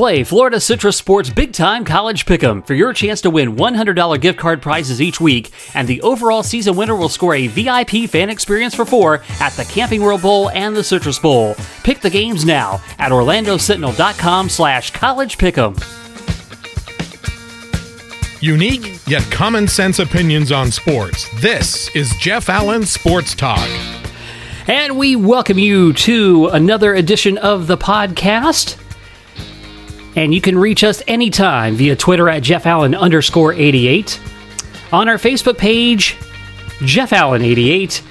Play Florida Citrus Sports Big Time College Pick'em for your chance to win $100 gift card prizes each week, and the overall season winner will score a VIP fan experience for four at the Camping World Bowl and the Citrus Bowl. Pick the games now at OrlandoSentinel.com slash college pick'em. Unique yet common sense opinions on sports. This is Jeff Allen Sports Talk. And we welcome you to another edition of the podcast. And you can reach us anytime via Twitter at Jeff Allen underscore 88, on our Facebook page, Jeff Allen 88,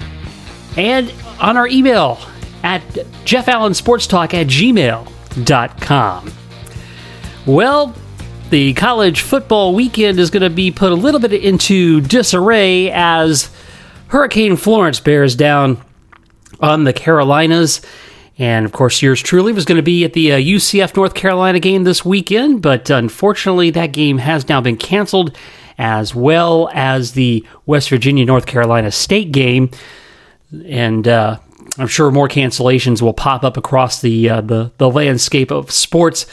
and on our email at Jeff Allen Sports Talk at gmail.com. Well, the college football weekend is going to be put a little bit into disarray as Hurricane Florence bears down on the Carolinas. And of course, yours truly was going to be at the uh, UCF North Carolina game this weekend, but unfortunately, that game has now been canceled, as well as the West Virginia North Carolina State game. And uh, I'm sure more cancellations will pop up across the, uh, the the landscape of sports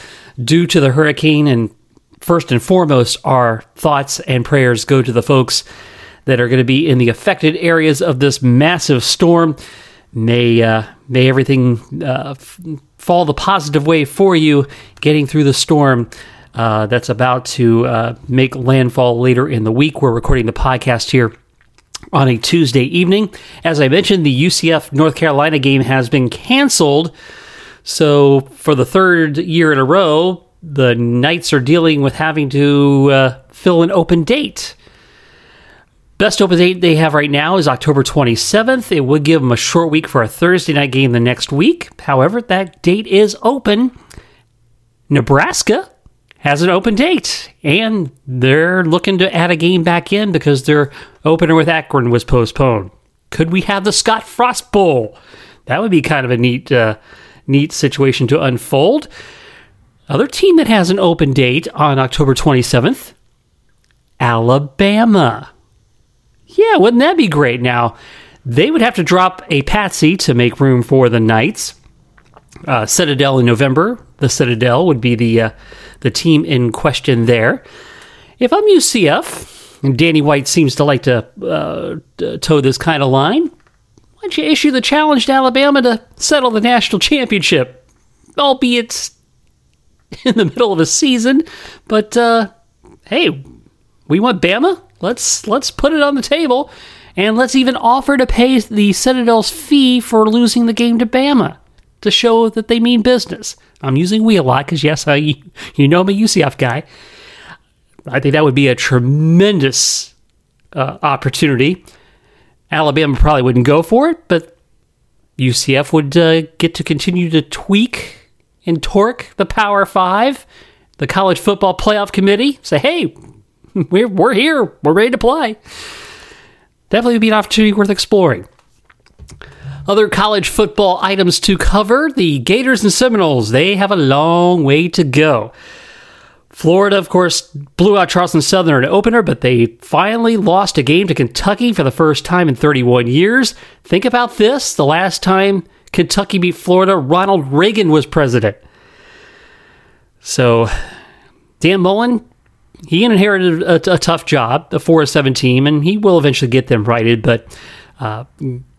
due to the hurricane. And first and foremost, our thoughts and prayers go to the folks that are going to be in the affected areas of this massive storm. May uh, may everything uh, f- fall the positive way for you, getting through the storm uh, that's about to uh, make landfall later in the week. We're recording the podcast here on a Tuesday evening. As I mentioned, the UCF North Carolina game has been canceled. So for the third year in a row, the Knights are dealing with having to uh, fill an open date. Best open date they have right now is October 27th. It would give them a short week for a Thursday night game the next week. However, that date is open. Nebraska has an open date, and they're looking to add a game back in because their opener with Akron was postponed. Could we have the Scott Frost Bowl? That would be kind of a neat, uh, neat situation to unfold. Other team that has an open date on October 27th, Alabama. Yeah, wouldn't that be great? Now, they would have to drop a patsy to make room for the Knights. Uh, Citadel in November. The Citadel would be the uh, the team in question there. If I'm UCF, and Danny White seems to like to uh, toe this kind of line, why don't you issue the challenge to Alabama to settle the national championship, albeit in the middle of a season? But uh, hey, we want Bama. Let's let's put it on the table, and let's even offer to pay the Citadel's fee for losing the game to Bama to show that they mean business. I'm using we a lot because yes, I you know I'm a UCF guy. I think that would be a tremendous uh, opportunity. Alabama probably wouldn't go for it, but UCF would uh, get to continue to tweak and torque the Power Five, the College Football Playoff Committee. Say, hey, we're, we're here. We're ready to play. Definitely would be an opportunity worth exploring. Other college football items to cover the Gators and Seminoles. They have a long way to go. Florida, of course, blew out Charleston Southern in an opener, but they finally lost a game to Kentucky for the first time in 31 years. Think about this the last time Kentucky beat Florida, Ronald Reagan was president. So, Dan Mullen, he inherited a, a tough job, the 4 7 team, and he will eventually get them righted. But uh,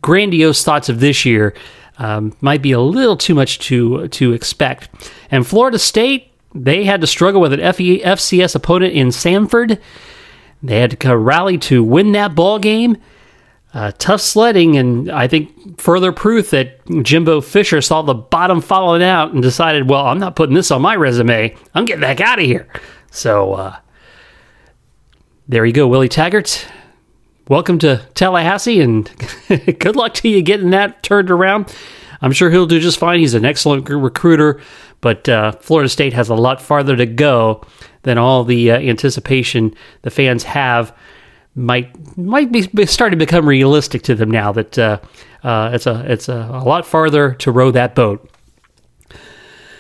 grandiose thoughts of this year um, might be a little too much to to expect. And Florida State, they had to struggle with an FCS opponent in Samford. They had to rally to win that ball game. Uh, tough sledding, and I think further proof that Jimbo Fisher saw the bottom falling out and decided, well, I'm not putting this on my resume. I'm getting back out of here. So uh, there you go, Willie Taggart. Welcome to Tallahassee, and good luck to you getting that turned around. I'm sure he'll do just fine. He's an excellent recruiter, but uh, Florida State has a lot farther to go than all the uh, anticipation the fans have might might be starting to become realistic to them now that uh, uh, it's a it's a, a, lot farther to row that boat.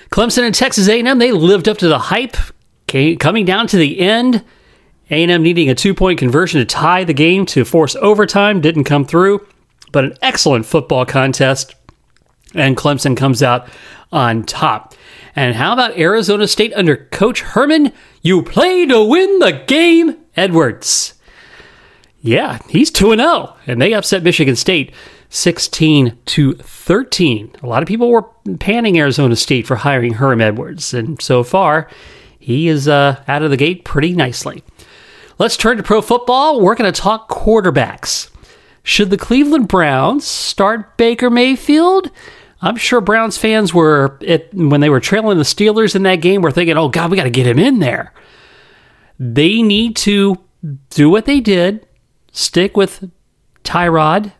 Clemson and Texas A&M they lived up to the hype, came, coming down to the end. A&M needing a two point conversion to tie the game to force overtime didn't come through, but an excellent football contest, and Clemson comes out on top. And how about Arizona State under Coach Herman? You play to win the game, Edwards. Yeah, he's 2 0, and they upset Michigan State 16 to 13. A lot of people were panning Arizona State for hiring Herm Edwards, and so far, he is uh, out of the gate pretty nicely. Let's turn to pro football. We're going to talk quarterbacks. Should the Cleveland Browns start Baker Mayfield? I'm sure Browns fans were, when they were trailing the Steelers in that game, were thinking, oh, God, we got to get him in there. They need to do what they did stick with Tyrod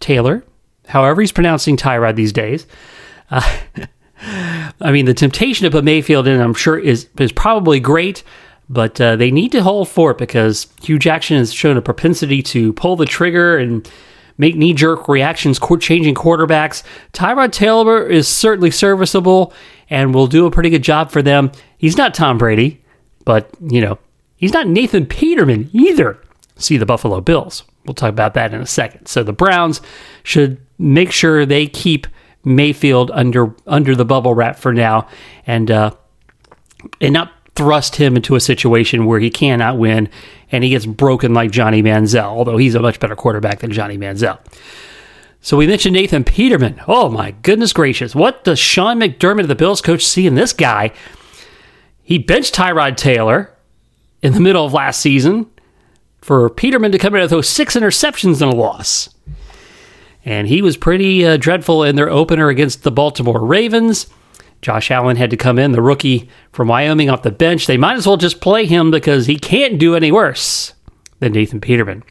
Taylor, however he's pronouncing Tyrod these days. Uh, I mean, the temptation to put Mayfield in, I'm sure, is is probably great, but uh, they need to hold fort because Hue Jackson has shown a propensity to pull the trigger and make knee jerk reactions, changing quarterbacks. Tyrod Taylor is certainly serviceable and will do a pretty good job for them. He's not Tom Brady, but, you know, he's not Nathan Peterman either. See the Buffalo Bills. We'll talk about that in a second. So the Browns should make sure they keep Mayfield under under the bubble wrap for now, and uh, and not thrust him into a situation where he cannot win and he gets broken like Johnny Manziel, although he's a much better quarterback than Johnny Manziel. So we mentioned Nathan Peterman. Oh my goodness gracious. What does Sean McDermott, of the Bills coach, see in this guy? He benched Tyrod Taylor in the middle of last season for Peterman to come in with those six interceptions and a loss. And he was pretty uh, dreadful in their opener against the Baltimore Ravens. Josh Allen had to come in, the rookie from Wyoming, off the bench. They might as well just play him because he can't do any worse than Nathan Peterman.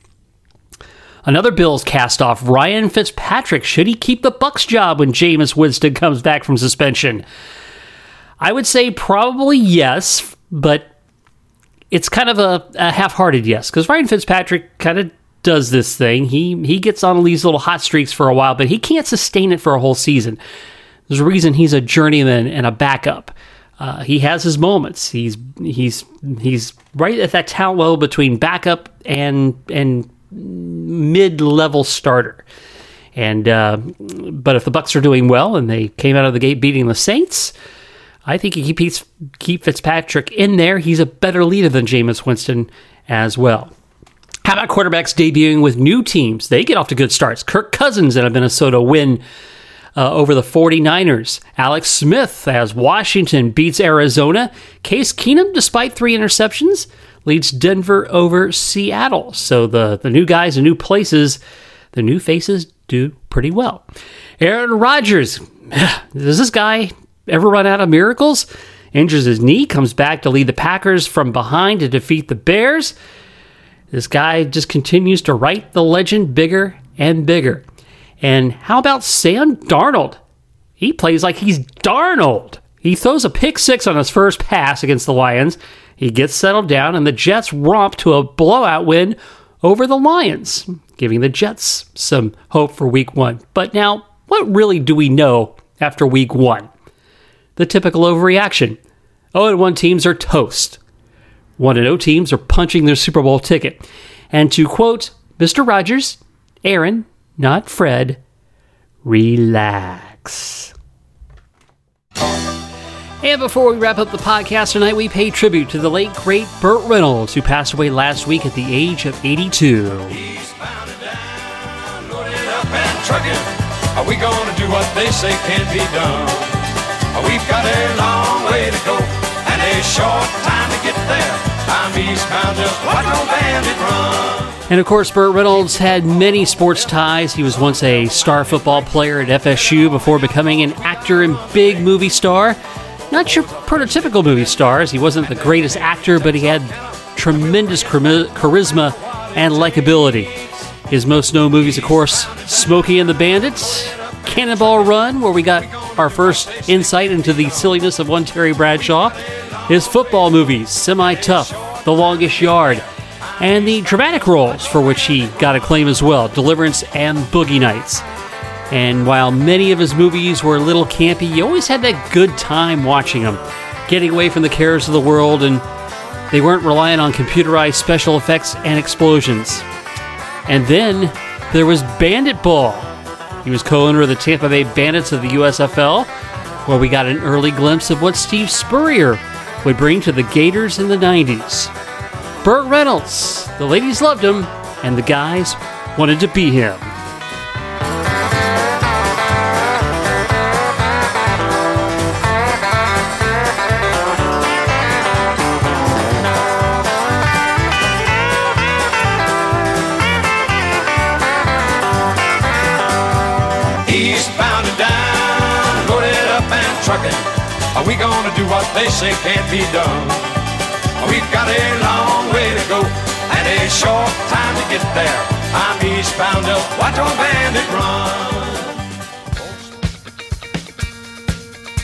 Another Bills cast off Ryan Fitzpatrick. Should he keep the Bucs job when Jameis Winston comes back from suspension? I would say probably yes, but it's kind of a, a half-hearted yes because Ryan Fitzpatrick kind of does this thing. He he gets on these little hot streaks for a while, but he can't sustain it for a whole season. There's a reason he's a journeyman and a backup. Uh, he has his moments. He's he's he's right at that talent level between backup and and mid level starter. And uh, but if the Bucs are doing well and they came out of the gate beating the Saints, I think he keeps keep Fitzpatrick in there. He's a better leader than Jameis Winston as well. How about quarterbacks debuting with new teams? They get off to good starts. Kirk Cousins in a Minnesota win uh, over the 49ers. Alex Smith as Washington beats Arizona. Case Keenum, despite three interceptions, leads Denver over Seattle. So the, the new guys, the new places, the new faces do pretty well. Aaron Rodgers, does this guy ever run out of miracles? Injures his knee, comes back to lead the Packers from behind to defeat the Bears. This guy just continues to write the legend bigger and bigger. And how about Sam Darnold? He plays like he's Darnold. He throws a pick six on his first pass against the Lions. He gets settled down, and the Jets romp to a blowout win over the Lions, giving the Jets some hope for week one. But now, what really do we know after week one? The typical overreaction 0 1 teams are toast. 1 0 teams are punching their Super Bowl ticket. And to quote Mr. Rogers, Aaron not Fred. Relax. And before we wrap up the podcast tonight, we pay tribute to the late, great Burt Reynolds, who passed away last week at the age of 82. Are we gonna do what they say can be done? And of course, Burt Reynolds had many sports ties. He was once a star football player at FSU before becoming an actor and big movie star. Not your prototypical movie stars. He wasn't the greatest actor, but he had tremendous charisma and likability. His most known movies, of course, Smokey and the Bandits, Cannonball Run, where we got our first insight into the silliness of one Terry Bradshaw, his football movies, Semi Tough, The Longest Yard, and the dramatic roles for which he got acclaim as well Deliverance and Boogie Nights. And while many of his movies were a little campy, you always had that good time watching them, getting away from the cares of the world, and they weren't relying on computerized special effects and explosions. And then there was Bandit Ball. He was co owner of the Tampa Bay Bandits of the USFL. where we got an early glimpse of what Steve Spurrier would bring to the Gators in the 90s. Burt Reynolds, the ladies loved him, and the guys wanted to be him. Are we gonna do what they say can't be done? Short time to get there. I'm eastbound up, watch on bandit run.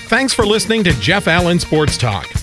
Thanks for listening to Jeff Allen Sports Talk.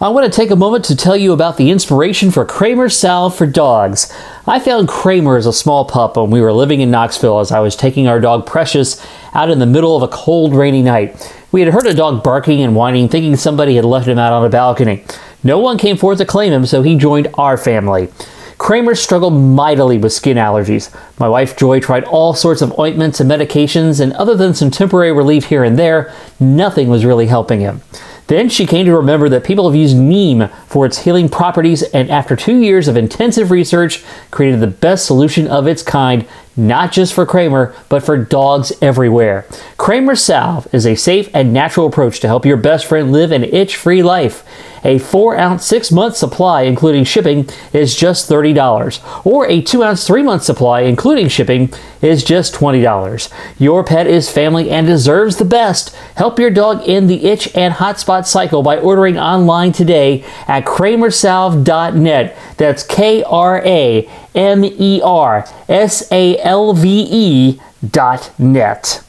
I want to take a moment to tell you about the inspiration for Kramer's Salve for Dogs. I found Kramer as a small pup when we were living in Knoxville as I was taking our dog Precious out in the middle of a cold, rainy night. We had heard a dog barking and whining, thinking somebody had left him out on a balcony. No one came forth to claim him, so he joined our family. Kramer struggled mightily with skin allergies. My wife Joy tried all sorts of ointments and medications, and other than some temporary relief here and there, nothing was really helping him. Then she came to remember that people have used neem for its healing properties, and after two years of intensive research, created the best solution of its kind, not just for Kramer, but for dogs everywhere. Kramer Salve is a safe and natural approach to help your best friend live an itch free life. A 4 ounce 6 month supply, including shipping, is just $30, or a 2 ounce 3 month supply, including shipping, is just $20. Your pet is family and deserves the best. Help your dog end the itch and hotspot cycle by ordering online today at kramersalve.net. That's K R A M E R S A L V E dot net.